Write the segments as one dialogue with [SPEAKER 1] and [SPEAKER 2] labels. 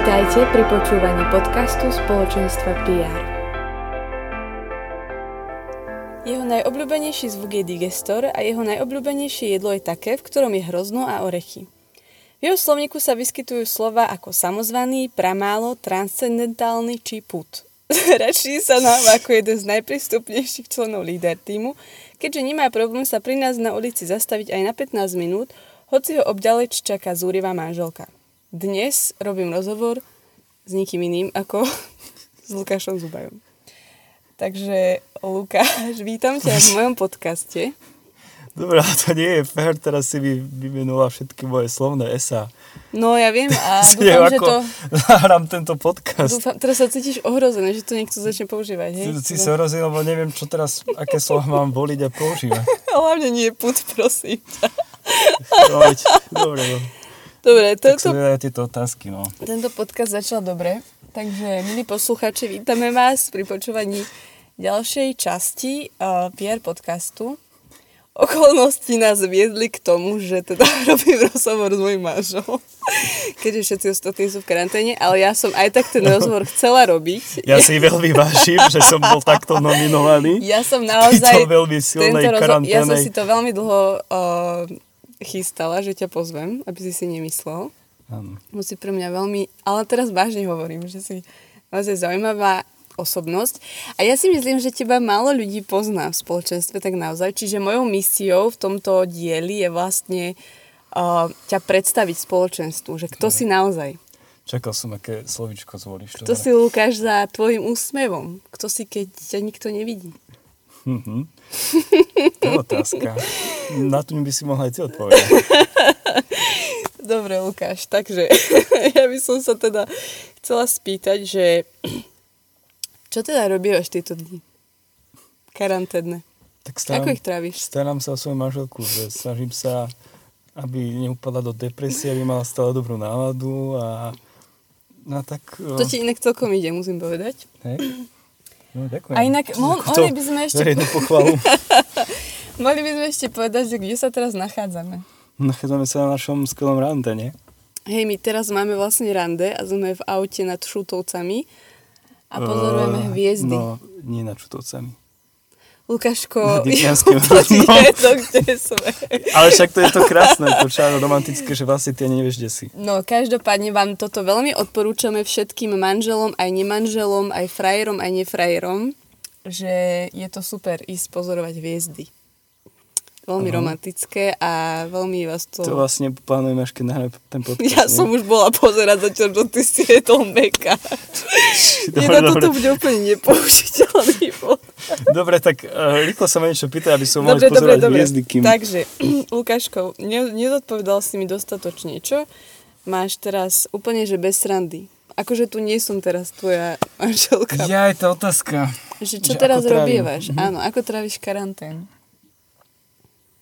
[SPEAKER 1] Vítajte pri počúvaní podcastu spoločenstva PR. Jeho najobľúbenejší zvuk je digestor a jeho najobľúbenejšie jedlo je také, v ktorom je hrozno a orechy. V jeho slovníku sa vyskytujú slova ako samozvaný, pramálo, transcendentálny či put. Račí sa nám ako jeden z najprístupnejších členov líder týmu, keďže nemá problém sa pri nás na ulici zastaviť aj na 15 minút, hoci ho obďaleč čaká zúrivá manželka. Dnes robím rozhovor s nikým iným ako s Lukášom Zubajom. Takže Lukáš, vítam ťa v mojom podcaste.
[SPEAKER 2] Dobre, to nie je fér, teraz si mi vymenula všetky moje slovné esá.
[SPEAKER 1] No ja viem a dúfam, že to...
[SPEAKER 2] nahrám tento podcast.
[SPEAKER 1] Dúfam, teraz sa cítiš ohrozené, že to niekto začne používať, hej?
[SPEAKER 2] Si, si sa ohrozený, lebo neviem, čo teraz, aké slova mám voliť a používať.
[SPEAKER 1] Hlavne nie put, prosím ťa.
[SPEAKER 2] dobre, no.
[SPEAKER 1] Dobre,
[SPEAKER 2] tento, tak tieto otázky, no.
[SPEAKER 1] Tento podcast začal dobre, takže milí posluchači, vítame vás pri počúvaní ďalšej časti uh, PR podcastu. Okolnosti nás viedli k tomu, že teda robím rozhovor s mojim manželom, keďže všetci ostatní sú v karanténe, ale ja som aj tak ten rozhovor chcela robiť.
[SPEAKER 2] Ja si veľmi vážim, že som bol takto nominovaný.
[SPEAKER 1] Ja som naozaj... veľmi silnej rozhovor, Ja som si to veľmi dlho uh, chystala, že ťa pozvem, aby si si nemyslel. Áno. Musí pre mňa veľmi, ale teraz vážne hovorím, že si naozaj zaujímavá osobnosť. A ja si myslím, že teba málo ľudí pozná v spoločenstve, tak naozaj. Čiže mojou misiou v tomto dieli je vlastne uh, ťa predstaviť spoločenstvu, že kto si naozaj.
[SPEAKER 2] Čakal som, aké slovičko zvolíš.
[SPEAKER 1] Kto si Lukáš za tvojim úsmevom? Kto si, keď ťa nikto nevidí?
[SPEAKER 2] Mm-hmm. To je otázka. Na to by si mohla aj ty odpovedať.
[SPEAKER 1] Dobre, Lukáš, takže ja by som sa teda chcela spýtať, že čo teda robíš tieto dni? Karanténne. Tak starám, Ako ich tráviš?
[SPEAKER 2] Starám sa o svoju manželku, že snažím sa, aby neupadla do depresie, aby mala stále dobrú náladu a No tak...
[SPEAKER 1] To ti inak celkom ide, musím povedať.
[SPEAKER 2] Hej? No, ďakujem.
[SPEAKER 1] A inak, mo- mohli by sme ešte...
[SPEAKER 2] pochvalu.
[SPEAKER 1] mohli by sme ešte povedať, že kde sa teraz nachádzame.
[SPEAKER 2] Nachádzame sa na našom skvelom rande, nie?
[SPEAKER 1] Hej, my teraz máme vlastne rande a sme v aute nad Šutovcami a pozorujeme uh, hviezdy.
[SPEAKER 2] No, nie nad Šutovcami.
[SPEAKER 1] Lukáško,
[SPEAKER 2] ja to, kde sme. Ale však to je to krásne, to čaro romantické, že vlastne ty nevieš, kde si.
[SPEAKER 1] No, každopádne vám toto veľmi odporúčame všetkým manželom, aj nemanželom, aj frajerom, aj nefrajerom, že je to super ísť pozorovať hviezdy veľmi uh-huh. romantické a veľmi vás to...
[SPEAKER 2] To vlastne plánujeme, až keď nahráme ten podcast.
[SPEAKER 1] Ja nie? som už bola pozerať zatiaľ, že ty si je to meka. Nie na toto bude úplne nepoužiteľný
[SPEAKER 2] Dobre, tak uh, rýchlo sa ma niečo pýta, aby som mohol pozerať dobre, hviezdy, kým...
[SPEAKER 1] Takže, Lukáško, ne, nezodpovedal si mi dostatočne, čo? Máš teraz úplne, že bez srandy. Akože tu nie som teraz tvoja manželka.
[SPEAKER 2] Ja, je to otázka.
[SPEAKER 1] Že čo že teraz robievaš? Mhm. Áno, ako tráviš karantén?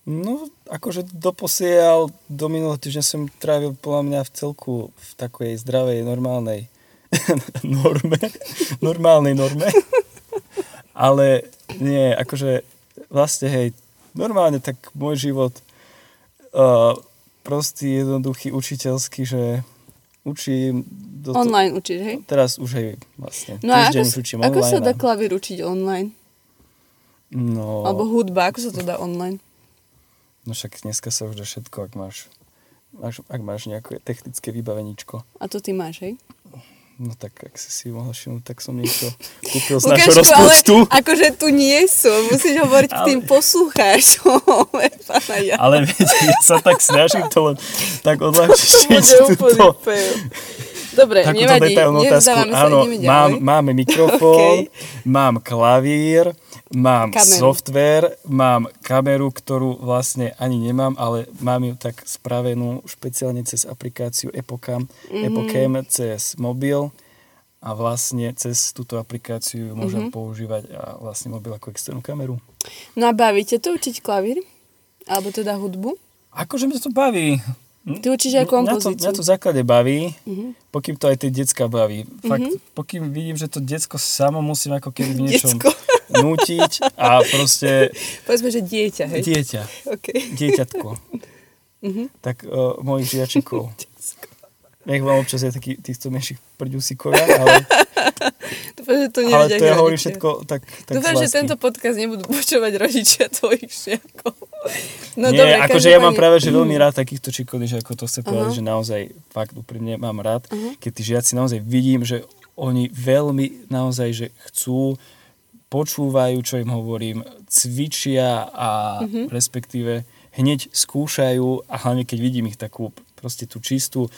[SPEAKER 2] No, akože doposiaľ, do minulého týždňa som trávil podľa mňa v celku v takej zdravej, normálnej norme, normálnej norme. Ale nie, akože vlastne hej, normálne tak môj život uh, prostý, jednoduchý, učiteľský, že učím...
[SPEAKER 1] Do online to, učíš, hej?
[SPEAKER 2] Teraz už hej, vlastne.
[SPEAKER 1] No a ako, učím ako online. sa dá klavír učiť online?
[SPEAKER 2] No...
[SPEAKER 1] Alebo hudba, ako sa to dá online?
[SPEAKER 2] No však dneska sa už dá všetko, ak máš Ak, ak máš nejaké technické vybaveníčko.
[SPEAKER 1] A to ty máš, hej?
[SPEAKER 2] No tak, ak si si mohla všimnúť, tak som niečo kúpil z našho rozpočtu.
[SPEAKER 1] Ale akože tu nie som, musíš hovoriť k tým poslucháčom.
[SPEAKER 2] Ale viete, ja sa tak snažím to len tak odľahčiť
[SPEAKER 1] To bude fail. Dobre,
[SPEAKER 2] takúto
[SPEAKER 1] nevadí,
[SPEAKER 2] detailnú otázku.
[SPEAKER 1] sa,
[SPEAKER 2] Áno, mám, máme mikrofón,
[SPEAKER 1] Okay.
[SPEAKER 2] mám klavír, mám
[SPEAKER 1] Kameru.
[SPEAKER 2] software, mám kameru, ktorú vlastne ani nemám, ale mám ju tak spravenú špeciálne cez aplikáciu Epocam,
[SPEAKER 1] Mhm.
[SPEAKER 2] mm-hmm. Epocam cez mobil a vlastne cez túto aplikáciu ju môžem
[SPEAKER 1] Mhm.
[SPEAKER 2] mm-hmm. používať a vlastne mobil ako externú kameru.
[SPEAKER 1] No a bavíte to učiť klavír? Alebo teda hudbu?
[SPEAKER 2] Akože mňa to baví. Hm?
[SPEAKER 1] Ty učíš aj
[SPEAKER 2] Mňa to,
[SPEAKER 1] kompozíciu.
[SPEAKER 2] mňa to v základe baví, mm-hmm. pokým to aj tie decka baví. Fakt, mm-hmm. pokým vidím, že to decko samo musím ako keby v niečom nútiť a proste
[SPEAKER 1] Povedzme, že dieťa, hej?
[SPEAKER 2] dieťa,
[SPEAKER 1] Okay.
[SPEAKER 2] dieťatko.
[SPEAKER 1] Mhm.
[SPEAKER 2] Tak uh, mojich žiačikov. Nech vám občas je taký týchto menších prďusikovia, ale,
[SPEAKER 1] Dúfam, že to
[SPEAKER 2] ale to ja hovorím všetko tak, tak
[SPEAKER 1] Dúfam, že tento podcast nebudú počúvať rodičia tvojich žiakov. No
[SPEAKER 2] Nie,
[SPEAKER 1] dobre,
[SPEAKER 2] akože ja mám práve že veľmi rád takýchto šikovných, že ako to chce povedať,
[SPEAKER 1] Aha.
[SPEAKER 2] že naozaj fakt úprimne mám rád, keď tí žiaci naozaj vidím, že oni veľmi naozaj, že chcú, počúvajú, čo im hovorím, cvičia a
[SPEAKER 1] Mhm.
[SPEAKER 2] respektíve hneď skúšajú a hlavne keď vidím ich takú proste tú čistú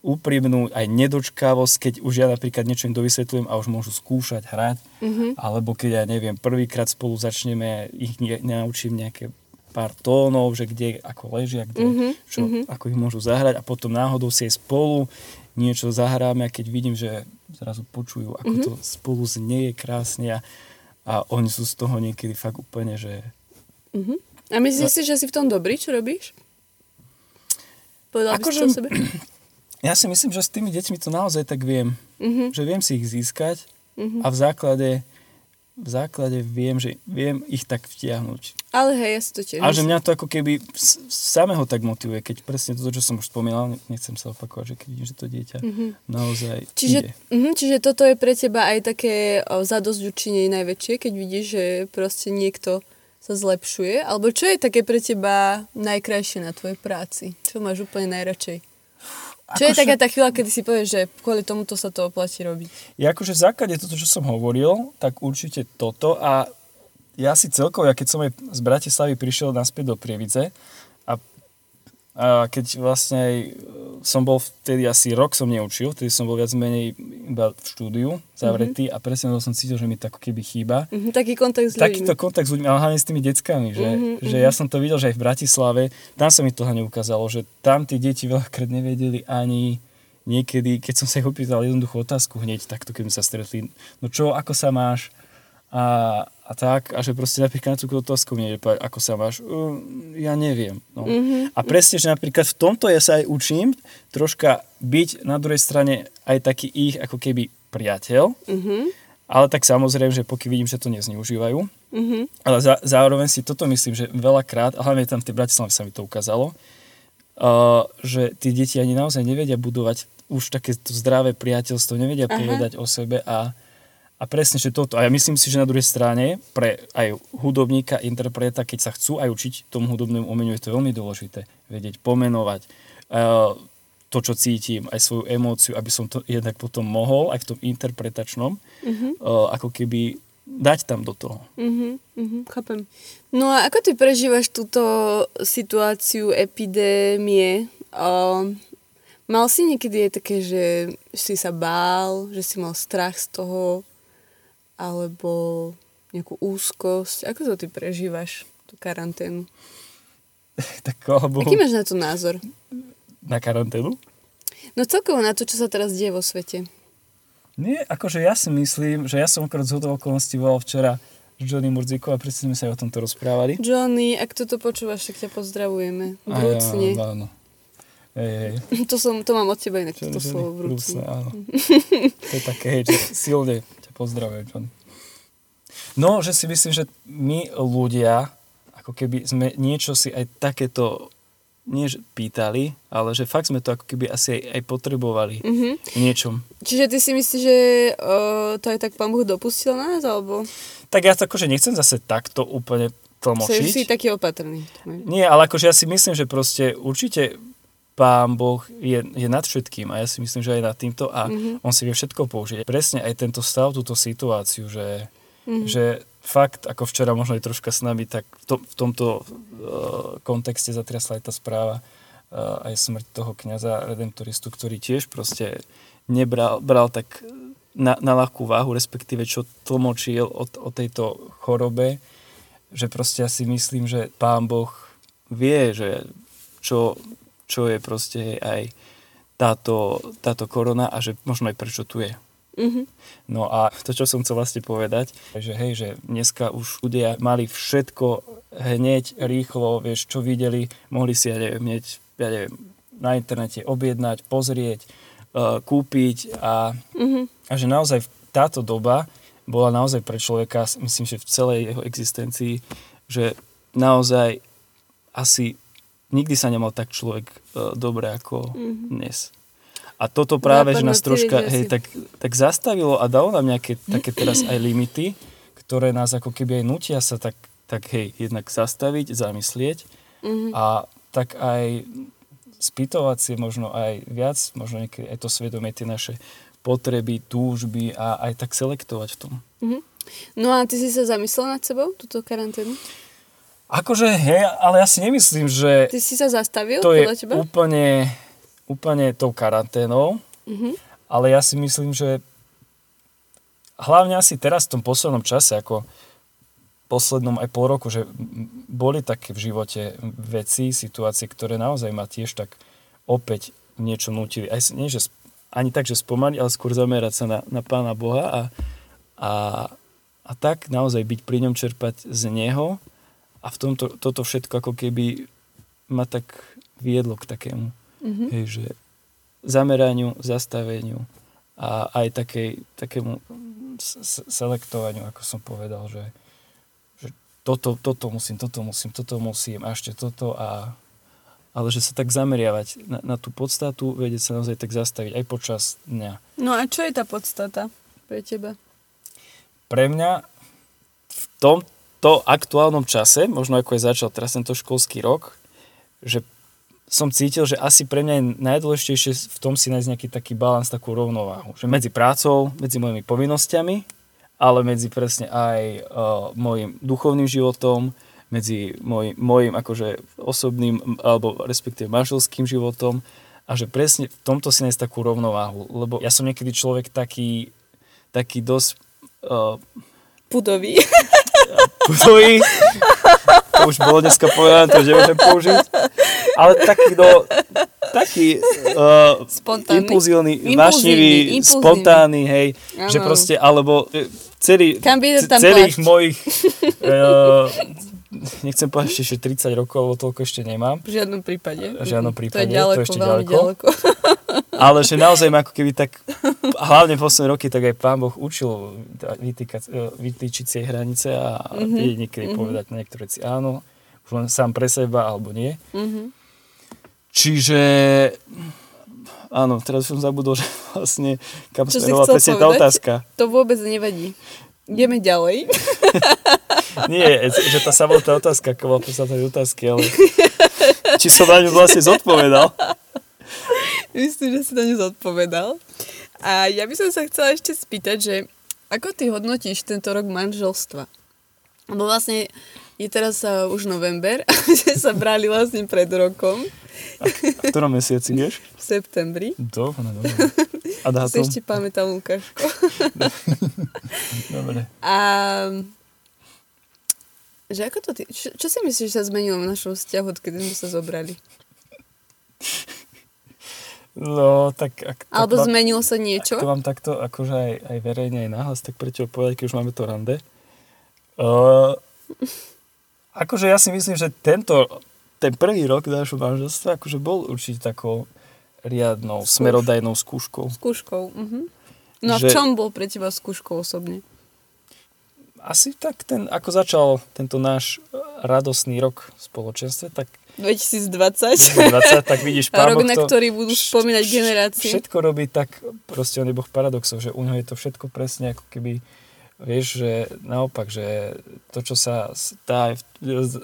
[SPEAKER 2] úprimnú aj nedočkavosť, keď už ja napríklad niečo im dovysvetľujem a už môžu skúšať hrať,
[SPEAKER 1] Mhm.
[SPEAKER 2] alebo keď ja neviem, prvýkrát spolu začneme, ich ne, naučím nejaké pár tónov, že kde ako ležia, kde,
[SPEAKER 1] Mhm,
[SPEAKER 2] čo, ako ich môžu zahrať a potom náhodou si aj spolu niečo zahráme a keď vidím, že zrazu počujú, ako
[SPEAKER 1] Mhm.
[SPEAKER 2] to spolu znieje krásne a, a oni sú z toho niekedy fakt úplne, že
[SPEAKER 1] Mhm. A myslíš si, že si v tom dobrý, čo robíš? Povedala by si
[SPEAKER 2] Akože-
[SPEAKER 1] to o sebe?
[SPEAKER 2] ja si myslím, že s tými deťmi to naozaj tak viem,
[SPEAKER 1] Mhm.
[SPEAKER 2] že viem si ich získať
[SPEAKER 1] Mhm.
[SPEAKER 2] a v základe v základe viem, že viem ich tak vtiahnuť.
[SPEAKER 1] Ale hej, ja si to tiež
[SPEAKER 2] A že mňa to ako keby samého tak motivuje, keď presne toto, čo som už spomínal, nechcem sa opakovať, že keď vidím, že to dieťa naozaj
[SPEAKER 1] Čiže,
[SPEAKER 2] ide.
[SPEAKER 1] mhm, čiže toto je pre teba aj také zadosť učinenie najväčšie, keď vidíš, že proste niekto sa zlepšuje? Alebo čo je také pre teba najkrajšie na tvojej práci? Čo máš úplne najradšej? Čo je taká tá chvíľa, kedy si povieš, že kvôli tomuto sa to oplatí robiť?
[SPEAKER 2] Ja akože v základe toto, čo som hovoril, tak určite toto a ja si celkovo, ja keď som aj z Bratislavy prišiel naspäť do Prievidze a, keď vlastne e, som bol vtedy asi rok som neučil, vtedy som bol viac menej iba v štúdiu zavretý a presne to som cítil, že mi to ako keby chýba.
[SPEAKER 1] Mhm, taký kontakt s ľuďmi.
[SPEAKER 2] Takýto kontakt s ľuďmi, ale hlavne s tými deckami, že,
[SPEAKER 1] Mhm,
[SPEAKER 2] že ja som to videl, že aj v Bratislave, tam sa mi to hlavne ukázalo, že tam tí deti veľakrát nevedeli ani niekedy, keď som sa ich opýtal jednoduchú otázku hneď takto, keď sme sa stretli, no čo, ako sa máš a, a tak, a že proste napríklad na tú otázku mne povedať, ako sa máš, uh, ja neviem. No.
[SPEAKER 1] Mhm.
[SPEAKER 2] A presne, že napríklad v tomto ja sa aj učím troška byť na druhej strane aj taký ich ako keby priateľ,
[SPEAKER 1] Mhm,
[SPEAKER 2] ale tak samozrejme, že pokiaľ vidím, že to nezneužívajú,
[SPEAKER 1] mhm,
[SPEAKER 2] ale za, zároveň si toto myslím, že veľakrát, a hlavne tam v tej Bratislave sa mi to ukázalo, uh, že tí deti ani naozaj nevedia budovať už takéto zdravé priateľstvo, nevedia
[SPEAKER 1] Aha.
[SPEAKER 2] povedať o sebe a, a presne, že toto. A ja myslím si, že na druhej strane pre aj hudobníka, interpreta, keď sa chcú aj učiť tomu hudobnému umeniu, je to veľmi dôležité. Vedieť pomenovať uh, to, čo cítim, aj svoju emóciu, aby som to jednak potom mohol aj v tom interpretačnom
[SPEAKER 1] mhm,
[SPEAKER 2] uh, ako keby dať tam do toho.
[SPEAKER 1] mhm, mhm, chápem. No a ako ty prežívaš túto situáciu epidémie? Um, mal si niekedy aj také, že si sa bál, že si mal strach z toho, alebo nejakú úzkosť? Ako to ty prežívaš, tú karanténu?
[SPEAKER 2] tak alebo
[SPEAKER 1] Aký máš na to názor?
[SPEAKER 2] na karanténu?
[SPEAKER 1] No celkovo na to, čo sa teraz deje vo svete.
[SPEAKER 2] Nie, akože ja si myslím, že ja som akorát z okolností volal včera Johnny Murzikom a presne sme sa aj o tomto rozprávali.
[SPEAKER 1] Johnny, ak toto počúvaš, tak ťa pozdravujeme. Vrúcne.
[SPEAKER 2] Ja, áno. Hej, hej.
[SPEAKER 1] To, som, to mám od teba inak, toto slovo
[SPEAKER 2] vrúcne,
[SPEAKER 1] vrúcne.
[SPEAKER 2] áno. to je také, hej, silne ťa pozdravujem, Johnny. No, že si myslím, že my ľudia, ako keby sme niečo si aj takéto nie že pýtali, ale že fakt sme to ako keby asi aj, aj potrebovali
[SPEAKER 1] Mhm.
[SPEAKER 2] v niečom.
[SPEAKER 1] Čiže ty si myslíš, že uh, to aj tak pán Boh dopustil na nás, alebo
[SPEAKER 2] Tak ja to akože nechcem zase takto úplne tlmočiť.
[SPEAKER 1] si taký opatrný?
[SPEAKER 2] Nie, ale akože ja si myslím, že proste určite pán Boh je, je nad všetkým a ja si myslím, že aj nad týmto a mm-hmm. on si vie všetko použiť. Presne aj tento stav, túto situáciu, že, mm-hmm. že fakt, ako včera možno aj troška s nami, tak to, v tomto uh, kontexte zatriasla aj tá správa uh, aj smrť toho kniaza redemptoristu, ktorý tiež proste nebral bral tak na, na ľahkú váhu, respektíve čo tlmočil o, o tejto chorobe, že proste ja si myslím, že pán Boh vie, že čo, čo je proste aj táto, táto korona a že možno aj prečo tu je. Mm-hmm. No a to, čo som chcel vlastne povedať, že hej, že dneska už ľudia mali všetko hneď, rýchlo, vieš, čo videli, mohli si, ja neviem, hneď, ja neviem, na internete objednať, pozrieť, uh, kúpiť a, mm-hmm. a že naozaj táto doba bola naozaj pre človeka, myslím, že v celej jeho existencii, že naozaj asi nikdy sa nemal tak človek uh, dobre ako mm-hmm. dnes. A toto práve, že nás troška hej, tak, tak zastavilo a dalo nám nejaké také teraz aj limity, ktoré nás ako keby aj nutia sa tak, tak hej, jednak zastaviť, zamyslieť mm-hmm. a tak aj spýtovať si možno aj viac, možno niekedy aj to svedomie, tie naše potreby, túžby a aj tak selektovať v tom. Mm-hmm.
[SPEAKER 1] No a ty si sa zamyslel nad sebou, túto karanténu?
[SPEAKER 2] Akože, hej, ale ja si nemyslím, že...
[SPEAKER 1] Ty si sa zastavil
[SPEAKER 2] to je teba? úplne, úplne tou karanténou, mm-hmm. ale ja si myslím, že hlavne asi teraz v tom poslednom čase, ako poslednom aj pol roku, že boli také v živote veci, situácie, ktoré naozaj ma tiež tak opäť niečo nutili. Aj, nie, že ani tak, že spomaliť, ale skôr zamerať sa na, na Pána Boha a, a, a tak naozaj byť pri ňom čerpať z Neho a v tomto, toto všetko ako keby ma tak viedlo k takému, mm-hmm. hej, že zameraniu, zastaveniu a aj takej, takému selektovaniu, ako som povedal, že, že toto, toto musím, toto musím, toto musím a ešte toto a ale že sa tak zameriavať na, na tú podstatu, vedieť sa naozaj tak zastaviť aj počas dňa.
[SPEAKER 1] No a čo je tá podstata pre teba?
[SPEAKER 2] Pre mňa v tom, to aktuálnom čase, možno ako je začal teraz tento školský rok, že som cítil, že asi pre mňa je najdôležitejšie v tom si nájsť nejaký taký balans, takú rovnováhu. Že medzi prácou, medzi mojimi povinnosťami, ale medzi presne aj uh, môjim duchovným životom, medzi môj, môjim akože osobným alebo respektíve manželským životom a že presne v tomto si nájsť takú rovnováhu. Lebo ja som niekedy človek taký, taký dosť... Uh,
[SPEAKER 1] Pudový.
[SPEAKER 2] Pudový. To už bolo dneska povedané, to nemôžem použiť. Ale taký, no, taký uh, impulzívny, vášnivý, spontánny, hej. Ano. Že proste, alebo e, celý, celých mojich uh, nechcem povedať ešte 30 rokov, lebo toľko ešte nemám.
[SPEAKER 1] V žiadnom prípade.
[SPEAKER 2] V žiadnom prípade,
[SPEAKER 1] to je, ďaleko,
[SPEAKER 2] to ešte
[SPEAKER 1] ďaleko. ďaleko.
[SPEAKER 2] Ale že naozaj ma ako keby tak, hlavne posledné roky, tak aj pán Boh učil vytýkať, e, vytýčiť si hranice a mm-hmm. niekedy mm-hmm. povedať na niektoré veci áno, už len sám pre seba alebo nie. Mm-hmm. Čiže áno, teraz som zabudol, že vlastne kam smerovala presne tá otázka.
[SPEAKER 1] To vôbec nevadí. Ideme ďalej.
[SPEAKER 2] Nie, že tá samotná otázka, ako bola podstatná otázky, ale či som na ňu vlastne zodpovedal.
[SPEAKER 1] Myslím, že si na ňu zodpovedal. A ja by som sa chcela ešte spýtať, že ako ty hodnotíš tento rok manželstva? Lebo vlastne je teraz uh, už november a sme sa brali vlastne pred rokom.
[SPEAKER 2] A v ktorom mesiaci, vieš?
[SPEAKER 1] V septembri.
[SPEAKER 2] Dobre, dobre. A dátum?
[SPEAKER 1] Si ešte pamätám, Lukáško.
[SPEAKER 2] dobre.
[SPEAKER 1] A že ako to ty, čo, čo si myslíš, že sa zmenilo v našom vzťahu, odkedy sme sa zobrali?
[SPEAKER 2] No, tak... Ak, tak
[SPEAKER 1] Alebo vám, zmenilo sa niečo?
[SPEAKER 2] Ak to vám takto akože aj, aj verejne, aj náhlas, tak prečo povedať, keď už máme to rande? Uh, akože ja si myslím, že tento, ten prvý rok nášho manželstva akože bol určite takou riadnou, Skúš. smerodajnou skúškou.
[SPEAKER 1] Skúškou, uh-huh. No a v čom bol pre teba skúškou osobne?
[SPEAKER 2] Asi tak ten, ako začal tento náš radosný rok v spoločenstve, tak
[SPEAKER 1] 2020.
[SPEAKER 2] 2020, tak vidíš,
[SPEAKER 1] pán Rok, na ktorý budú spomínať generácie.
[SPEAKER 2] Všetko robí tak, proste on je boh paradoxov, že u neho je to všetko presne ako keby, vieš, že naopak, že to, čo sa zdá,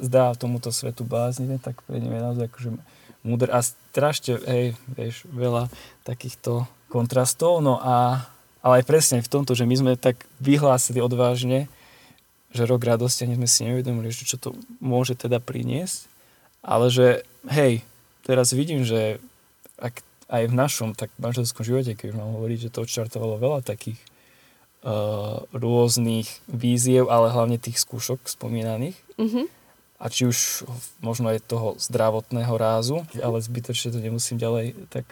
[SPEAKER 2] zdá tomuto svetu bláznivé, tak pre ňom je naozaj akože múdr a strašne, hej, vieš, veľa takýchto kontrastov, no a ale aj presne v tomto, že my sme tak vyhlásili odvážne, že rok radosti ani sme si neuvedomili, že čo to môže teda priniesť, ale že hej, teraz vidím, že ak aj v našom tak manželskom živote, keď už mám hovoriť, že to odštartovalo veľa takých uh, rôznych víziev, ale hlavne tých skúšok spomínaných. Mm-hmm. A či už možno aj toho zdravotného rázu, ale zbytočne to nemusím ďalej tak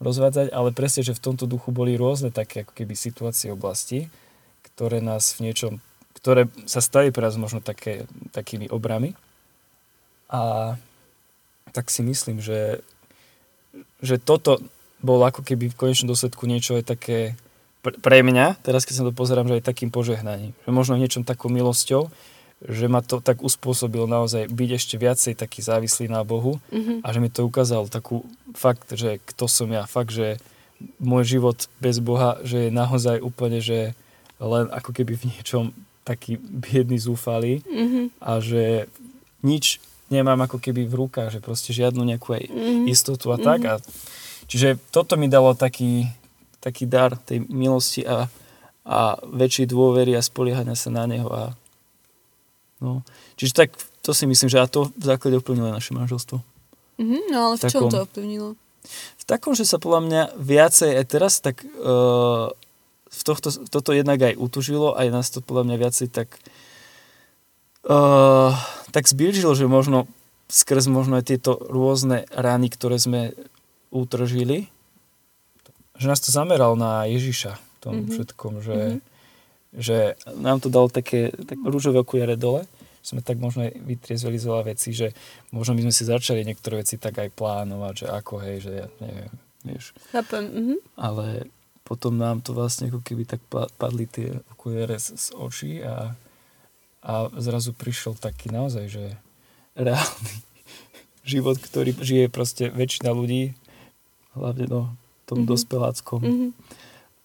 [SPEAKER 2] rozvádzať, ale presne, že v tomto duchu boli rôzne také ako keby situácie oblasti, ktoré nás v niečom, ktoré sa stali pre nás možno také, takými obrami. A tak si myslím, že, že toto bolo ako keby v konečnom dôsledku niečo aj také pre mňa, teraz keď sa to pozerám, že aj takým požehnaním. Že možno niečom takou milosťou, že ma to tak uspôsobilo naozaj byť ešte viacej taký závislý na Bohu mm-hmm. a že mi to ukázal takú fakt, že kto som ja, fakt, že môj život bez Boha, že je naozaj úplne, že len ako keby v niečom taký biedný zúfalý mm-hmm. a že nič nemám ako keby v rukách, že proste žiadnu nejakú aj mm-hmm. istotu a tak. Mm-hmm. A, čiže toto mi dalo taký, taký dar tej milosti a, a väčšej dôvery a spoliehania sa na Neho a No. Čiže tak to si myslím, že a to v základe ovplyvnilo naše manželstvo.
[SPEAKER 1] Mm-hmm, no ale v, v takom, čom to ovplyvnilo?
[SPEAKER 2] V takom, že sa podľa mňa viacej aj teraz tak uh, v tohto, toto jednak aj utužilo, aj nás to podľa mňa viacej tak uh, tak zbližilo, že možno skrz možno aj tieto rôzne rány, ktoré sme utržili, že nás to zameral na Ježiša v tom mm-hmm. všetkom, že mm-hmm že nám to dalo také, tak rúžové okuliare dole, sme tak možno aj vytriezveli z veľa vecí, že možno by sme si začali niektoré veci tak aj plánovať, že ako hej, že ja neviem, vieš.
[SPEAKER 1] Chápem. Mhm.
[SPEAKER 2] Ale potom nám to vlastne ako keby tak padli tie okuliare z, z očí a, a zrazu prišiel taký naozaj, že reálny život, ktorý žije proste väčšina ľudí, hlavne no, tom mm-hmm. dospeláckom. Mm-hmm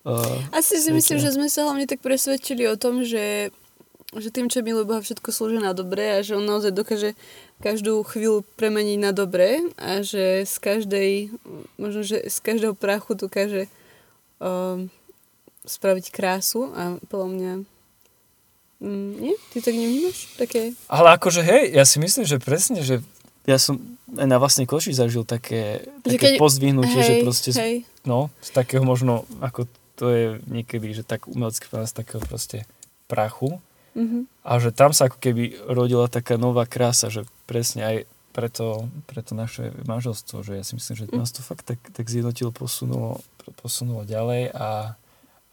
[SPEAKER 1] Uh, Asi si myslím, že sme sa hlavne tak presvedčili o tom, že, že tým, čo miluje Boha, všetko slúži na dobre a že on naozaj dokáže každú chvíľu premeniť na dobre a že z každej, možno, že z každého prachu dokáže uh, spraviť krásu a podľa mňa mm, nie? Ty tak nevnímaš? Také...
[SPEAKER 2] Ale akože hej, ja si myslím, že presne, že ja som na vlastnej koši zažil také, také keď... pozdvihnutie, hej, že proste hej. no, z takého možno ako to je niekedy, že tak umelecky z takého proste prachu. Mm-hmm. A že tam sa ako keby rodila taká nová krása, že presne aj preto, preto naše manželstvo, že ja si myslím, že mm. nás to fakt tak, tak zjednotilo, posunulo, posunulo ďalej a,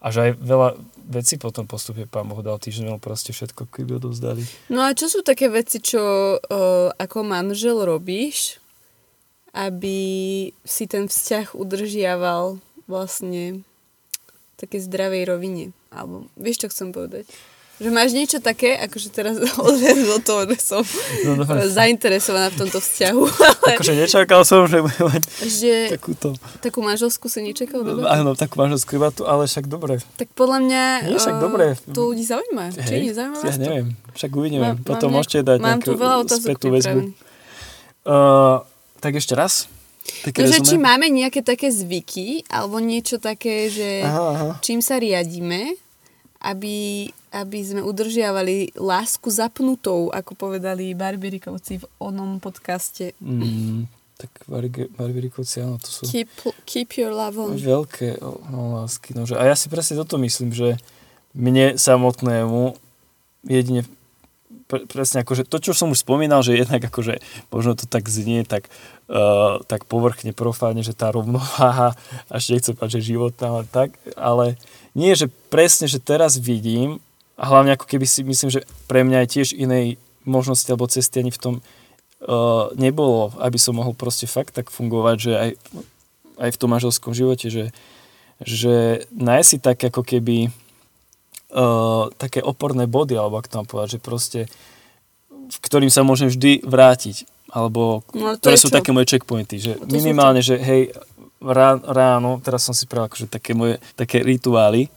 [SPEAKER 2] a že aj veľa vecí potom postupne pán Boh dal týždeň, proste všetko keby odovzdali.
[SPEAKER 1] No a čo sú také veci, čo uh, ako manžel robíš, aby si ten vzťah udržiaval vlastne také zdravej rovine. Alebo vieš, čo chcem povedať? Že máš niečo také, akože teraz odviac do toho, že som no, no, zainteresovaná v tomto vzťahu.
[SPEAKER 2] Ale... Akože nečakal som, že budem mať že takúto...
[SPEAKER 1] Takú manželskú si nečakal debatu?
[SPEAKER 2] Áno, takú manželskú debatu, ale však dobre.
[SPEAKER 1] Tak podľa mňa
[SPEAKER 2] Nie, však dobre.
[SPEAKER 1] to ľudí zaujíma. Hej, Či nezaujíma
[SPEAKER 2] ja neviem, však uvidíme. Mám, Potom mám môžete dať
[SPEAKER 1] mám nejakú
[SPEAKER 2] spätú väzbu. Uh, tak ešte raz.
[SPEAKER 1] Také no, že či máme nejaké také zvyky, alebo niečo také, že aha, aha. čím sa riadíme, aby, aby sme udržiavali lásku zapnutou, ako povedali Barberikovci v onom podcaste.
[SPEAKER 2] Mm, tak Barberikovci, áno, to sú...
[SPEAKER 1] Keep, keep your love on.
[SPEAKER 2] Veľké no, lásky. No, že, a ja si presne toto myslím, že mne samotnému jedine pre, presne akože to, čo som už spomínal, že jednak akože možno to tak znie tak, uh, tak povrchne, profáne, že tá rovnováha, až nechcem povedať, že životná, ale tak, ale nie, že presne, že teraz vidím, a hlavne ako keby si myslím, že pre mňa je tiež inej možnosti alebo cesty ani v tom uh, nebolo, aby som mohol proste fakt tak fungovať, že aj, aj v tom manželskom živote, že, že nájsť si tak ako keby uh, také oporné body, alebo ak to mám povedať, že proste v ktorým sa môžem vždy vrátiť, alebo no, ktoré sú čo? také moje checkpointy, že no, minimálne, že hej, ráno, teraz som si pravil akože také moje také rituály,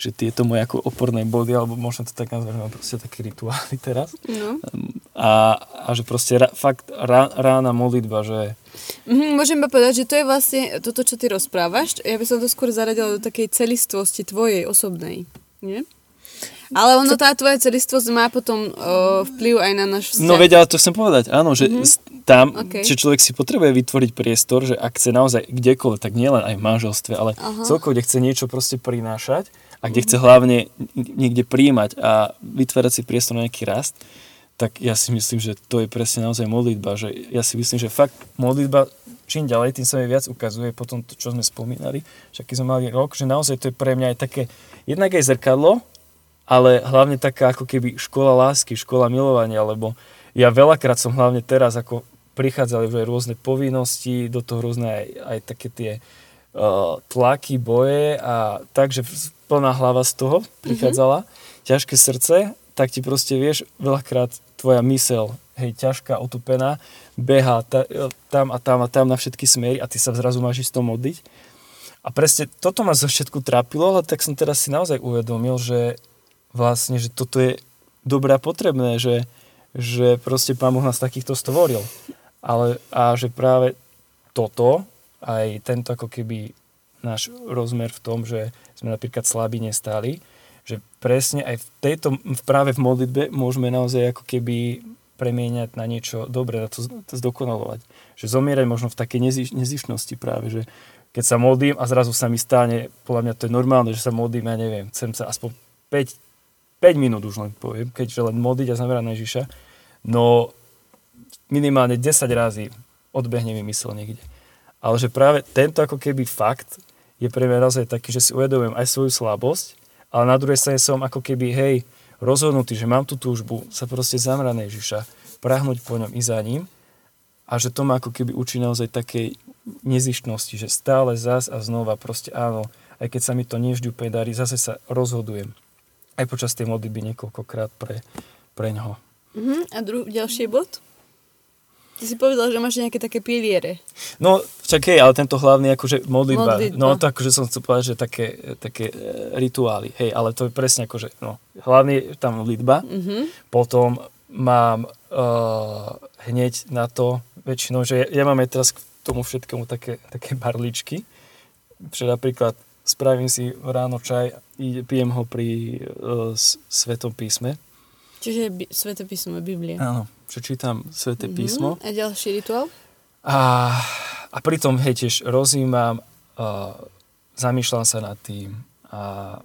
[SPEAKER 2] že tieto moje ako oporné body, alebo možno to tak nazvať, proste také rituály teraz.
[SPEAKER 1] No.
[SPEAKER 2] A, a že proste ra, fakt rá, rána modlitba, že
[SPEAKER 1] Mhm, môžem iba povedať, že to je vlastne toto, čo ty rozprávaš. Ja by som to skôr zaradila do takej celistvosti tvojej osobnej. Nie? Ale ono, tá tvoja celistvosť má potom uh, vplyv aj na náš vzťah.
[SPEAKER 2] No veď, ale to chcem povedať, áno, že mm-hmm. tam,
[SPEAKER 1] Okay.
[SPEAKER 2] že človek si potrebuje vytvoriť priestor, že ak chce naozaj kdekoľvek, tak nielen aj v manželstve, ale
[SPEAKER 1] Aha.
[SPEAKER 2] celkovo, kde chce niečo proste prinášať a kde chce hlavne niekde príjmať a vytvárať si priestor na nejaký rast, tak ja si myslím, že to je presne naozaj modlitba, že ja si myslím, že fakt modlitba čím ďalej, tým sa mi viac ukazuje potom to, čo sme spomínali, že aký sme mali rok, že naozaj to je pre mňa aj také, jednak aj zrkadlo, ale hlavne taká ako keby škola lásky, škola milovania, lebo ja veľakrát som hlavne teraz, ako prichádzali už aj rôzne povinnosti, do toho rôzne aj, aj také tie uh, tlaky, boje a takže plná hlava z toho prichádzala, mm-hmm. ťažké srdce, tak ti proste vieš, veľakrát tvoja mysel, hej, ťažká, otupená, beha ta, tam a tam a tam na všetky smery a ty sa zrazu máš ísť to modliť. A presne toto ma zo všetku trápilo, ale tak som teraz si naozaj uvedomil, že vlastne, že toto je dobré a potrebné, že, že proste Pán Boh nás takýchto stvoril. Ale, a že práve toto, aj tento ako keby náš rozmer v tom, že sme napríklad slabí nestáli, že presne aj v tejto, práve v modlitbe môžeme naozaj ako keby premieňať na niečo dobré, na to, to zdokonalovať. Že zomierať možno v takej neziš, nezišnosti práve, že keď sa modlím a zrazu sa mi stane, podľa mňa to je normálne, že sa modlím, ja neviem, chcem sa aspoň 5, 5 minút už len poviem, keďže len modliť a zamerať na Ježiša, no minimálne 10 razy odbehne mi mysel niekde. Ale že práve tento ako keby fakt je pre mňa naozaj taký, že si uvedomujem aj svoju slabosť, ale na druhej strane som ako keby, hej, rozhodnutý, že mám tú túžbu sa proste zamerať na Ježiša, prahnúť po ňom i za ním a že to ma ako keby učí naozaj takej nezištnosti, že stále zas a znova proste áno, aj keď sa mi to nevždy úplne darí, zase sa rozhodujem aj počas tej modlitby niekoľkokrát pre, pre ňoho.
[SPEAKER 1] Uh-huh. A dru- ďalší bod? Ty si povedal, že máš nejaké také piliere.
[SPEAKER 2] No, však hej, ale tento hlavný akože modlitba,
[SPEAKER 1] Modlitba.
[SPEAKER 2] no to akože som chcel povedať, že také, také e, rituály, hej, ale to je presne akože, no, hlavný je tam modlitba,
[SPEAKER 1] Uh-huh.
[SPEAKER 2] potom mám uh, hneď na to väčšinou, že ja, ja mám aj teraz k tomu všetkému také, také barličky, že napríklad spravím si ráno čaj, pijem ho pri uh, Svetom písme,
[SPEAKER 1] Čiže bi- Sveté písmo, Biblia.
[SPEAKER 2] áno, prečítam Sveté
[SPEAKER 1] Mhm.
[SPEAKER 2] písmo,
[SPEAKER 1] A ďalší rituál?
[SPEAKER 2] A, a pritom, hej, tiež rozímam, uh, zamýšľam sa nad tým a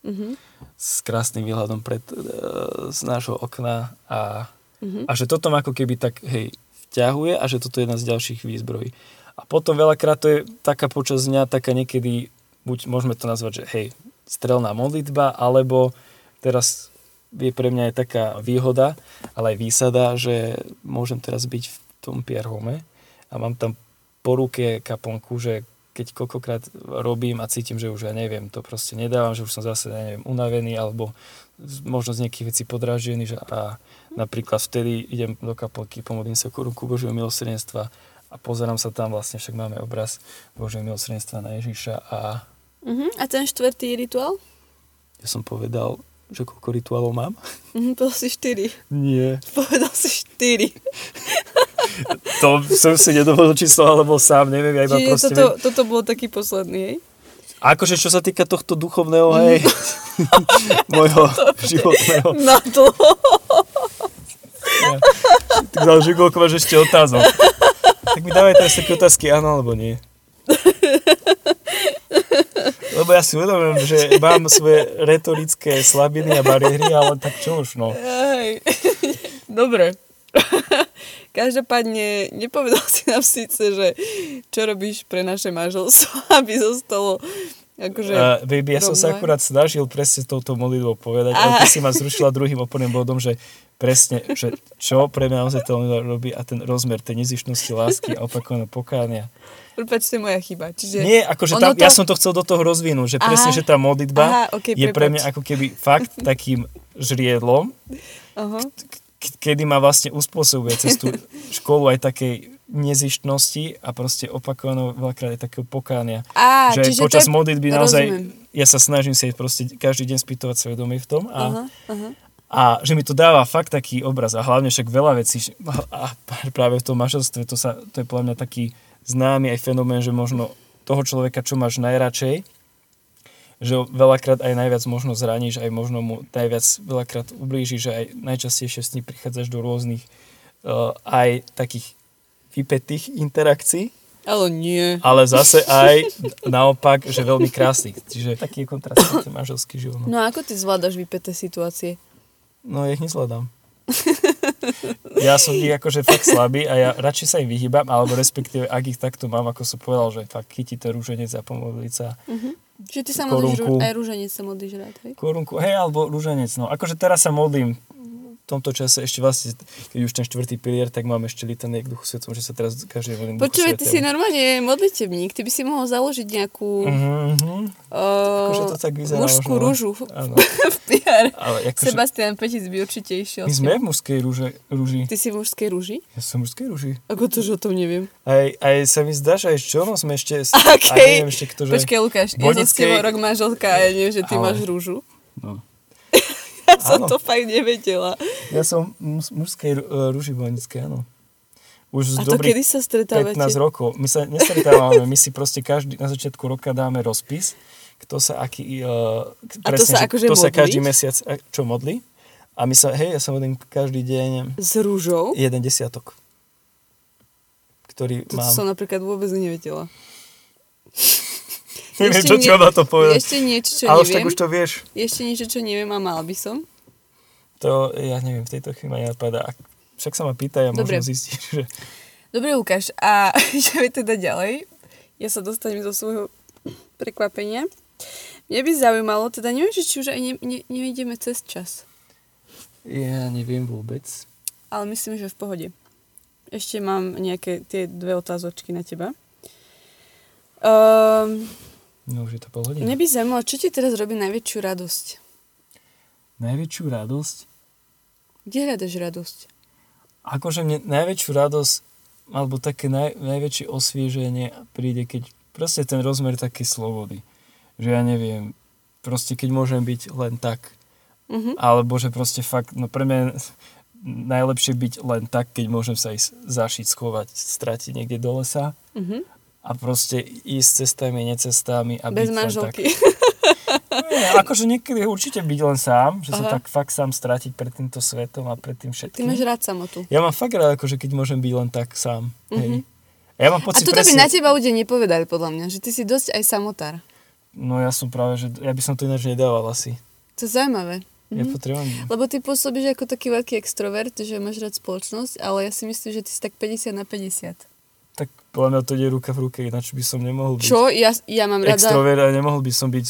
[SPEAKER 1] Uh-huh.
[SPEAKER 2] s krásnym výhľadom pred, uh, z nášho okna a,
[SPEAKER 1] Uh-huh.
[SPEAKER 2] a že toto ma ako keby tak, hej, vťahuje a že toto je jedna z ďalších výzbrojí. A potom veľakrát to je taká počas dňa, taká niekedy, buď môžeme to nazvať, že hej, strelná modlitba, alebo teraz je pre mňa aj taká výhoda, ale aj výsada, že môžem teraz byť v tom pierhome a mám tam po ruke kaponku, že keď koľkokrát robím a cítim, že už ja neviem, to proste nedávam, že už som zase, ja neviem, unavený alebo možno z nejakých vecí podrážený, že a napríklad vtedy idem do kaplky, pomodlím sa korunku Božieho milosrdenstva a pozerám sa tam, vlastne však máme obraz Božieho milosrdenstva na Ježiša a
[SPEAKER 1] Uh-huh. A ten štvrtý rituál?
[SPEAKER 2] ja som povedal, že koľko rituálov mám?
[SPEAKER 1] Uh-huh. Povedal si štyri.
[SPEAKER 2] Nie.
[SPEAKER 1] Povedal si štyri.
[SPEAKER 2] To som si nedovolil číslo, alebo sám, neviem, ja iba
[SPEAKER 1] Čiže
[SPEAKER 2] proste
[SPEAKER 1] toto,
[SPEAKER 2] viem.
[SPEAKER 1] toto bol taký posledný, hej?
[SPEAKER 2] A akože čo sa týka tohto duchovného, hej, môjho životného,
[SPEAKER 1] Na to.
[SPEAKER 2] tak záleží, koľko máš ešte otázok. Tak mi dávaj teraz také otázky, áno alebo nie. Lebo ja si uvedomujem, že mám svoje retorické slabiny a bariéry, ale tak čo už, no.
[SPEAKER 1] Hej. Dobre. Každopádne nepovedal si nám síce, že čo robíš pre naše manželstvo, aby zostalo akože...
[SPEAKER 2] Uh, baby, ja som sa akurát snažil presne touto modlitbou povedať, ale ty si ma zrušila druhým oporným bodom, že presne, že čo pre mňa naozaj to robí a ten rozmer tej nezišnosti, lásky a opakovaného pokánia.
[SPEAKER 1] Prepač, to je moja chyba. Čiže
[SPEAKER 2] Nie, akože tam,
[SPEAKER 1] to-
[SPEAKER 2] ja som to chcel do toho rozvinúť, že presne,
[SPEAKER 1] Aha.
[SPEAKER 2] že tá modlitba
[SPEAKER 1] Aha, okej,
[SPEAKER 2] je pre mňa ako keby fakt takým žriedlom, k- kedy ma vlastne uspôsobuje cez tú školu aj takej nezištnosti a proste opakovaného veľakrát aj takého pokánia.
[SPEAKER 1] Á,
[SPEAKER 2] že
[SPEAKER 1] čiže
[SPEAKER 2] počas
[SPEAKER 1] je...
[SPEAKER 2] modlitby naozaj,
[SPEAKER 1] rozumiem.
[SPEAKER 2] ja sa snažím si proste každý deň spýtovať svedomie v tom a,
[SPEAKER 1] Aha, aha.
[SPEAKER 2] a že mi to dáva fakt taký obraz a hlavne však veľa vecí a práve v tom manželstve to, sa, to je podľa mňa taký známy aj fenomén, že možno toho človeka, čo máš najradšej, že veľakrát aj najviac možno zraníš, aj možno mu najviac veľakrát ublížiš, že aj najčastejšie s ním prichádzaš do rôznych uh, aj takých vypetých interakcií,
[SPEAKER 1] Ale nie.
[SPEAKER 2] ale zase aj naopak, že veľmi krásnych. Čiže taký je kontrast ten manželský život. No,
[SPEAKER 1] No a ako ty zvládaš vypeté situácie?
[SPEAKER 2] no ja ich nezvládam. Ja som ich akože fakt slabý a ja radšej sa im vyhýbam, alebo respektíve, ak ich takto mám, ako som povedal, že fakt chytíte rúženec a pomodliť sa
[SPEAKER 1] Čiže ty sa modlíš, aj rúženec sa modlíš rád, hej?
[SPEAKER 2] korunku, hej, alebo rúženec. No, akože teraz sa modlím tomto čase ešte vlastne, keď už ten štvrtý pilier, tak mám ešte litané k duchu svetom, že sa teraz každý duchu
[SPEAKER 1] Počúvaj, ty si normálne modlitebník, ty by si mohol založiť nejakú
[SPEAKER 2] Mhm, mhm. Akože to
[SPEAKER 1] uh,
[SPEAKER 2] tak vyzerá
[SPEAKER 1] mužskú
[SPEAKER 2] možno.
[SPEAKER 1] rúžu
[SPEAKER 2] Áno.
[SPEAKER 1] v PR.
[SPEAKER 2] Ale akože,
[SPEAKER 1] Sebastian Petic by určite išiel.
[SPEAKER 2] my sme v mužskej rúže, rúži.
[SPEAKER 1] Ty si v mužskej rúži?
[SPEAKER 2] Ja som v mužskej rúži.
[SPEAKER 1] Ako to, že o tom neviem?
[SPEAKER 2] Aj, aj sa mi zdá, že aj s Johnom sme ešte...
[SPEAKER 1] OK.
[SPEAKER 2] Aj neviem ešte kto, že...
[SPEAKER 1] Počkaj, Lukáš, ja som s tebou rok manželka a ja neviem, že ty
[SPEAKER 2] Ale-
[SPEAKER 1] máš rúžu.
[SPEAKER 2] No.
[SPEAKER 1] Som to fakt nevedela.
[SPEAKER 2] Ja som mus- mužskej rúži bojnické, áno. Už z
[SPEAKER 1] A to kedy sa stretávate?
[SPEAKER 2] 15 rokov. My sa nestretávame, my si proste každý, na začiatku roka dáme rozpis, kto sa aký... Uh,
[SPEAKER 1] A to sa
[SPEAKER 2] že
[SPEAKER 1] akože
[SPEAKER 2] kto sa každý mesiac a- čo modlí. A my sa, hej, ja sa modlím každý deň
[SPEAKER 1] S rúžou?
[SPEAKER 2] jeden desiatok, ktorý
[SPEAKER 1] To
[SPEAKER 2] mám.
[SPEAKER 1] som napríklad vôbec nevedela.
[SPEAKER 2] Neviem,
[SPEAKER 1] ešte
[SPEAKER 2] čo
[SPEAKER 1] nie-
[SPEAKER 2] na to povedať.
[SPEAKER 1] Ešte niečo, čo
[SPEAKER 2] Ale už tak
[SPEAKER 1] neviem.
[SPEAKER 2] už to vieš.
[SPEAKER 1] Ešte niečo, čo neviem a mal by som.
[SPEAKER 2] To, ja neviem, v tejto chvíli ma nenapadá. Ak- Však sa ma pýta, ja
[SPEAKER 1] Dobre.
[SPEAKER 2] možno zistiť, že...
[SPEAKER 1] Dobre, Lukáš, a ideme teda ďalej. Ja sa dostanem zo svojho prekvapenia. Mne by zaujímalo, teda neviem, že či už aj ne, ne, nevidíme cez čas.
[SPEAKER 2] Ja neviem vôbec.
[SPEAKER 1] Ale myslím, že v pohode. Ešte mám nejaké tie dve otázočky na teba. Um,
[SPEAKER 2] No už je to pol hodiny.
[SPEAKER 1] mne by zaujímalo, čo ti teraz robí najväčšiu radosť?
[SPEAKER 2] Najväčšiu radosť?
[SPEAKER 1] Kde hľadaš radosť?
[SPEAKER 2] Akože mne najväčšiu radosť, alebo také naj, najväčšie osvieženie príde, keď proste ten rozmer takej slobody. Že ja neviem, proste keď môžem byť len tak.
[SPEAKER 1] Mhm.
[SPEAKER 2] Alebo že proste fakt, no pre mňa najlepšie byť len tak, keď môžem sa ísť zašiť, schovať, stratiť niekde do lesa
[SPEAKER 1] Mhm.
[SPEAKER 2] A proste ísť cestami, necestami a
[SPEAKER 1] Bez
[SPEAKER 2] byť
[SPEAKER 1] manželky.
[SPEAKER 2] tak. Nie, akože niekedy určite byť len sám, že sa
[SPEAKER 1] Aha.
[SPEAKER 2] tak fakt sám stratiť pred týmto svetom a pred tým
[SPEAKER 1] Ty
[SPEAKER 2] všetkým.
[SPEAKER 1] máš rád samotu.
[SPEAKER 2] Ja mám fakt rád, akože keď môžem byť len tak sám.
[SPEAKER 1] Mhm.
[SPEAKER 2] Hej. A ja mám
[SPEAKER 1] A
[SPEAKER 2] pocit
[SPEAKER 1] toto by
[SPEAKER 2] presne...
[SPEAKER 1] na teba ľudia nepovedali, podľa mňa, že ty si dosť aj samotár.
[SPEAKER 2] No ja som práve, že ja by som to ináč nedával asi.
[SPEAKER 1] To je zaujímavé.
[SPEAKER 2] Ja
[SPEAKER 1] Mhm.
[SPEAKER 2] potrebujem...
[SPEAKER 1] Lebo ty pôsobíš ako taký veľký extrovert, že máš rád spoločnosť, ale ja si myslím, že ty si tak 50 na 50.
[SPEAKER 2] Tak podľa mňa to ide ruka v ruke, ináč by som nemohol byť
[SPEAKER 1] Čo? Ja, ja mám rada...
[SPEAKER 2] extrovert a nemohol by som byť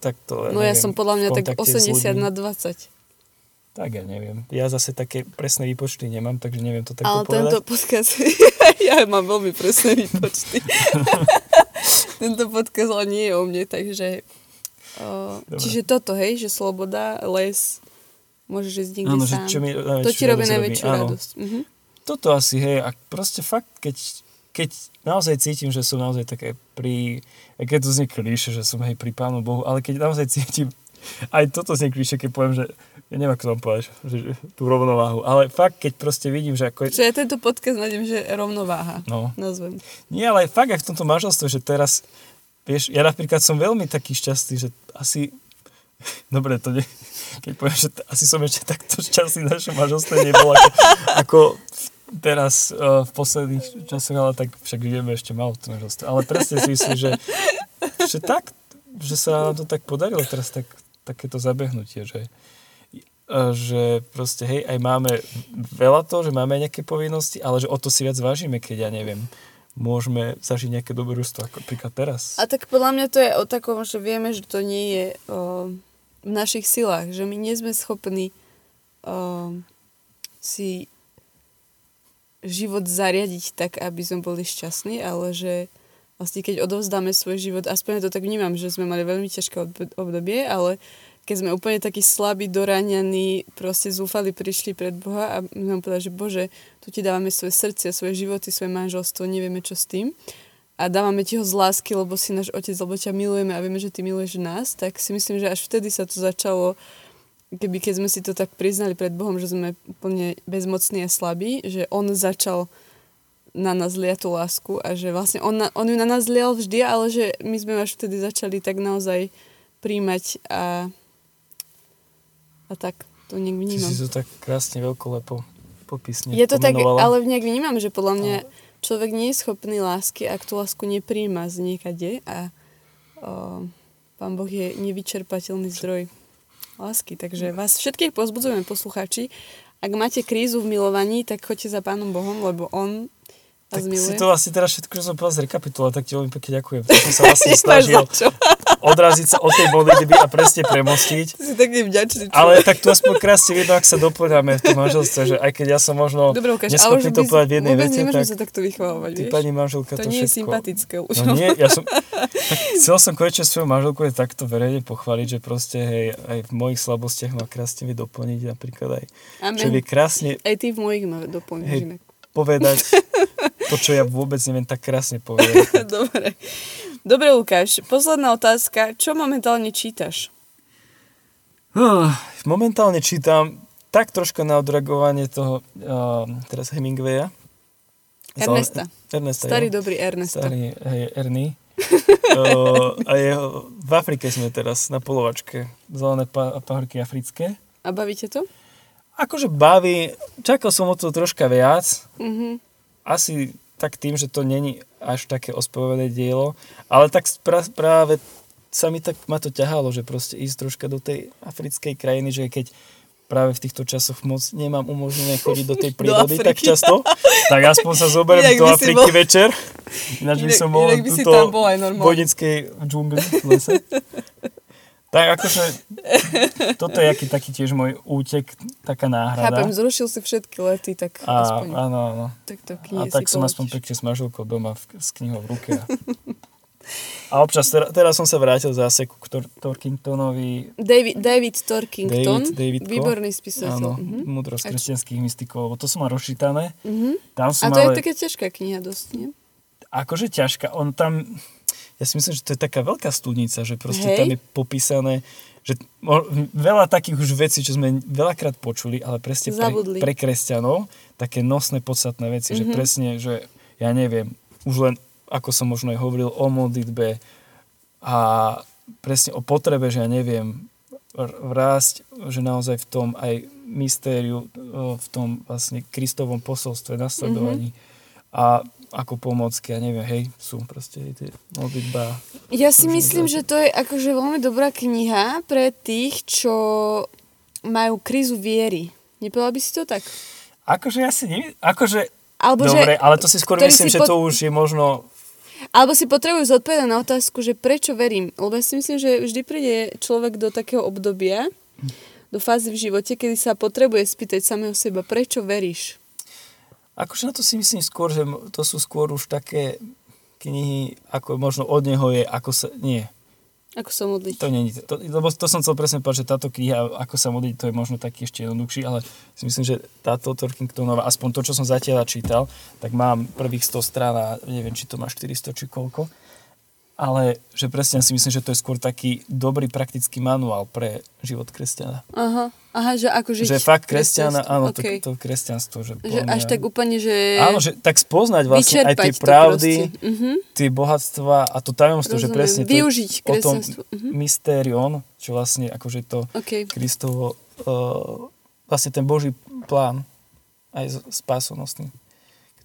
[SPEAKER 2] takto,
[SPEAKER 1] No ja
[SPEAKER 2] neviem,
[SPEAKER 1] som podľa mňa tak
[SPEAKER 2] kontakte s
[SPEAKER 1] 80
[SPEAKER 2] ľuďmi.
[SPEAKER 1] na 20.
[SPEAKER 2] Tak ja neviem. Ja zase také presné výpočty nemám, takže neviem to takto
[SPEAKER 1] ale
[SPEAKER 2] povedať.
[SPEAKER 1] tento podcast... ja mám veľmi presné výpočty. tento podcast ale nie je o mne, takže... O,
[SPEAKER 2] Dobre.
[SPEAKER 1] čiže toto, hej, že sloboda, les, môžeš ísť niekde
[SPEAKER 2] Áno, že
[SPEAKER 1] sám.
[SPEAKER 2] čo mi
[SPEAKER 1] to ti robí najväčšiu radosť. Mhm.
[SPEAKER 2] Toto asi, hej, a proste fakt, keď, keď naozaj cítim, že som naozaj také pri, keď to znie klíše, že som hej pri Pánu Bohu, ale keď naozaj cítim, aj toto znie klíše, keď poviem, že ja neviem, ako to povedať, že, že tú rovnováhu, ale fakt, keď proste vidím, že ako je,
[SPEAKER 1] Že ja tento podcast nájdem, že rovnováha.
[SPEAKER 2] no,
[SPEAKER 1] Nazvem.
[SPEAKER 2] nie, ale fakt aj v tomto manželstve, že teraz, vieš, ja napríklad som veľmi taký šťastný, že asi, dobre, to nie, keď poviem, že t- asi som ešte takto šťastný v našom manželstve nebol ako, ako teraz uh, v posledných časoch, ale tak však žijeme ešte malo to manželstvo. Ale presne si myslím, že, že tak, že sa nám to tak podarilo teraz tak, takéto zabehnutie, že, že proste hej, aj máme veľa toho, že máme nejaké povinnosti, ale že o to si viac vážime, keď ja neviem, môžeme zažiť nejaké dobrodružstvo, ako napríklad teraz.
[SPEAKER 1] A tak podľa mňa to je o takom, že vieme, že to nie je o, v našich silách, že my nie sme schopní o, si život zariadiť tak, aby sme boli šťastní, ale že vlastne keď odovzdáme svoj život, aspoň to tak vnímam, že sme mali veľmi ťažké ob- obdobie, ale keď sme úplne takí slabí, doráňaní, proste zúfali, prišli pred Boha a my nám povedali, že Bože, tu ti dávame svoje srdce, svoje životy, svoje manželstvo, nevieme čo s tým. A dávame ti ho z lásky, lebo si náš otec, lebo ťa milujeme a vieme, že ty miluješ nás, tak si myslím, že až vtedy sa to začalo, keby keď sme si to tak priznali pred Bohom, že sme úplne bezmocní a slabí, že on začal na nás liať tú lásku a že vlastne on, na, on ju na nás lial vždy, ale že my sme až vtedy začali tak naozaj príjmať a, a tak to nejak vnímam.
[SPEAKER 2] Ty si to tak krásne veľkolepo popisne
[SPEAKER 1] Je to tak, ale nejak vnímam, že podľa mňa človek nie je schopný lásky, ak tú lásku nepríjma z niekade a o, Pán Boh je nevyčerpateľný zdroj lásky. Takže vás všetkých pozbudzujeme, poslucháči. Ak máte krízu v milovaní, tak choďte za Pánom Bohom, lebo On
[SPEAKER 2] tak si to vlastne teraz všetko, čo som povedal, zrekapituloval, tak ti veľmi pekne ďakujem. Tak som sa vlastne snažil odraziť sa od tej modlitby a presne premostiť.
[SPEAKER 1] Si taký vďačný
[SPEAKER 2] Ale tak tu aspoň krásne vidno, ak sa doplňame v tom manželstve, že aj keď ja som možno
[SPEAKER 1] Dobre,
[SPEAKER 2] neschopný to povedať v jednej vete,
[SPEAKER 1] tak sa takto vychovávať,
[SPEAKER 2] ty pani manželka
[SPEAKER 1] to,
[SPEAKER 2] to
[SPEAKER 1] nie
[SPEAKER 2] všetko.
[SPEAKER 1] je sympatické už.
[SPEAKER 2] No nie, ja som, tak chcel som konečne svoju manželku aj takto verejne pochváliť, že proste hej, aj v mojich slabostiach ma krásne vie doplniť napríklad aj,
[SPEAKER 1] Amen.
[SPEAKER 2] vie krásne
[SPEAKER 1] aj ty v mojich ma doplníš
[SPEAKER 2] hej, povedať to, čo ja vôbec neviem tak krásne povedať.
[SPEAKER 1] Dobre. Dobre, Lukáš, posledná otázka. Čo momentálne čítaš?
[SPEAKER 2] Uh, momentálne čítam tak troška na odragovanie toho uh, teraz Hemingwaya.
[SPEAKER 1] Ernesta.
[SPEAKER 2] Ernesta,
[SPEAKER 1] Starý
[SPEAKER 2] jo.
[SPEAKER 1] dobrý Ernesto.
[SPEAKER 2] Starý, hej, Ernie. uh, a jeho, v Afrike sme teraz na polovačke. Zelené pa- pahorky africké.
[SPEAKER 1] A bavíte to?
[SPEAKER 2] Akože baví, čakal som od toho troška viac.
[SPEAKER 1] Mhm.
[SPEAKER 2] Asi tak tým, že to není až také ospevené dielo, ale tak spra- práve sa mi tak, ma to ťahalo, že proste ísť troška do tej africkej krajiny, že keď práve v týchto časoch moc nemám umožnené chodiť do tej prírody
[SPEAKER 1] Afriky.
[SPEAKER 2] tak často, tak aspoň sa zoberiem
[SPEAKER 1] Inak
[SPEAKER 2] do Afriky
[SPEAKER 1] bol-
[SPEAKER 2] večer. Ináč by som mohol
[SPEAKER 1] inak by
[SPEAKER 2] túto
[SPEAKER 1] tam bol aj normálne.
[SPEAKER 2] vojnickej džungli v lese. Tak akože, toto je aký taký tiež môj útek, taká náhrada.
[SPEAKER 1] Chápem, zrušil si všetky lety, tak
[SPEAKER 2] A,
[SPEAKER 1] aspoň
[SPEAKER 2] áno, áno.
[SPEAKER 1] takto
[SPEAKER 2] A
[SPEAKER 1] knihe
[SPEAKER 2] tak
[SPEAKER 1] si
[SPEAKER 2] som aspoň pekne s manželkou doma v, s knihou v ruke. A, a občas, teraz, teraz som sa vrátil zase ku Tor- Torkingtonovi.
[SPEAKER 1] David, David Torkington,
[SPEAKER 2] David- Davidko.
[SPEAKER 1] výborný spisovateľ.
[SPEAKER 2] Áno,
[SPEAKER 1] Mhm.
[SPEAKER 2] múdrosť kresťanských mystikov, to som mal rozčítané.
[SPEAKER 1] Mhm.
[SPEAKER 2] Tam
[SPEAKER 1] A
[SPEAKER 2] som
[SPEAKER 1] to je
[SPEAKER 2] ale,
[SPEAKER 1] taká ťažká kniha dosť, nie?
[SPEAKER 2] akože ťažká. On tam, ja si myslím, že to je taká veľká studnica, že proste
[SPEAKER 1] Hej.
[SPEAKER 2] tam je popísané, že veľa takých už vecí, čo sme veľakrát počuli, ale presne
[SPEAKER 1] Zabudli.
[SPEAKER 2] pre, pre kresťanov, také nosné, podstatné veci,
[SPEAKER 1] Mhm.
[SPEAKER 2] že presne, že ja neviem, už len, ako som možno aj hovoril, o modlitbe a presne o potrebe, že ja neviem, rásť, že naozaj v tom aj mystériu, v tom vlastne Kristovom posolstve, nasledovaní a ako pomocky, ja neviem, hej, sú proste tie modlitba.
[SPEAKER 1] Ja si myslím, že to je akože veľmi dobrá kniha pre tých, čo majú krízu viery. Nepovedal by si to tak?
[SPEAKER 2] Akože ja si neviem, akože,
[SPEAKER 1] Alebo,
[SPEAKER 2] dobre,
[SPEAKER 1] že,
[SPEAKER 2] ale to si skôr myslím,
[SPEAKER 1] si
[SPEAKER 2] že
[SPEAKER 1] pod-
[SPEAKER 2] to už je možno,
[SPEAKER 1] alebo si potrebujú zodpovedať na otázku, že prečo verím. Lebo ja si myslím, že vždy príde človek do takého obdobia, do fázy v živote, kedy sa potrebuje spýtať samého seba, prečo veríš?
[SPEAKER 2] Akože na to si myslím skôr, že to sú skôr už také knihy, ako možno od neho je, ako sa, nie,
[SPEAKER 1] Ako sa modliť?
[SPEAKER 2] to nie, to, lebo to som chcel presne povedať, že táto kniha, ako sa modliť, to je možno taký ešte jednoduchší, ale si myslím, že táto Torkingtonová, aspoň to, čo som zatiaľ čítal, tak mám prvých 100 strán a neviem, či to má 400 či koľko. Ale že presne si myslím, že to je skôr taký dobrý praktický manuál pre život kresťana.
[SPEAKER 1] Aha, aha, že ako žiť
[SPEAKER 2] že fakt kresťana, áno,
[SPEAKER 1] Okej.
[SPEAKER 2] to, to kresťanstvo. Že,
[SPEAKER 1] Že
[SPEAKER 2] podľa
[SPEAKER 1] až
[SPEAKER 2] mňa-
[SPEAKER 1] tak úplne, že...
[SPEAKER 2] Áno, že tak spoznať vlastne aj tie pravdy.
[SPEAKER 1] Mhm.
[SPEAKER 2] tie bohatstva a to tajomstvo, že presne to
[SPEAKER 1] Využiť
[SPEAKER 2] o tom
[SPEAKER 1] kresťanstvo. Mhm.
[SPEAKER 2] mystérion, čo vlastne akože to
[SPEAKER 1] OK.
[SPEAKER 2] Kristovo, uh, vlastne ten Boží plán aj spásonosný,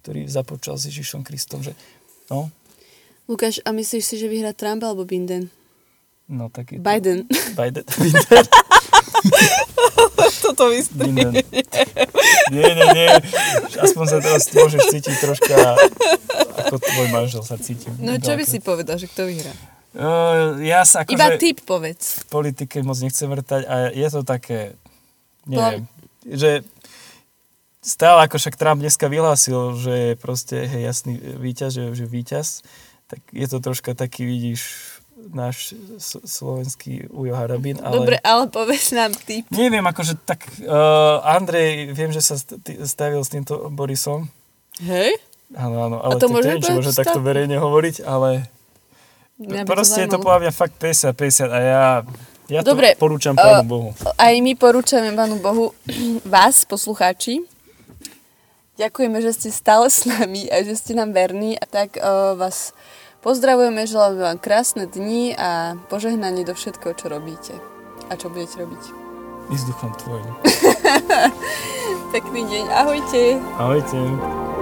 [SPEAKER 2] ktorý započal s Ježišom Kristom, že no,
[SPEAKER 1] Lukáš, a myslíš si, že vyhrá Trump alebo Biden?
[SPEAKER 2] no taký...
[SPEAKER 1] Biden.
[SPEAKER 2] Biden.
[SPEAKER 1] Toto
[SPEAKER 2] Biden. Nie, nie, nie. Aspoň sa teraz môžeš cítiť troška ako tvoj manžel sa cíti.
[SPEAKER 1] No čo by si povedal, že kto vyhrá?
[SPEAKER 2] Uh, ja sa akože...
[SPEAKER 1] Iba typ povedz.
[SPEAKER 2] v politike moc nechcem vrtať a je to také, neviem, že stále ako však Trump dneska vyhlásil, že je proste hej, jasný víťaz, že, že víťaz, tak je to troška taký, vidíš, náš slovenský Ujo Harabin, ale...
[SPEAKER 1] Dobre, ale povedz nám ty.
[SPEAKER 2] Neviem, akože tak uh, Andrej, viem, že sa stavil s týmto Borisom.
[SPEAKER 1] Hej?
[SPEAKER 2] Áno, áno, ale
[SPEAKER 1] to môžeme
[SPEAKER 2] neviem, či môžem takto verejne hovoriť, ale
[SPEAKER 1] by
[SPEAKER 2] proste je to podľa mňa fakt 50-50 a ja, ja
[SPEAKER 1] Dobre,
[SPEAKER 2] to porúčam Pánu
[SPEAKER 1] eh,
[SPEAKER 2] Bohu.
[SPEAKER 1] Aj my porúčame Pánu Bohu vás, poslucháči. Ďakujeme, že ste stále s nami a že ste nám verní a tak uh, vás pozdravujeme, želáme vám krásne dni a požehnanie do všetkého, čo robíte a čo budete robiť.
[SPEAKER 2] I s duchom tvojim.
[SPEAKER 1] Pekný deň, ahojte.
[SPEAKER 2] Ahojte.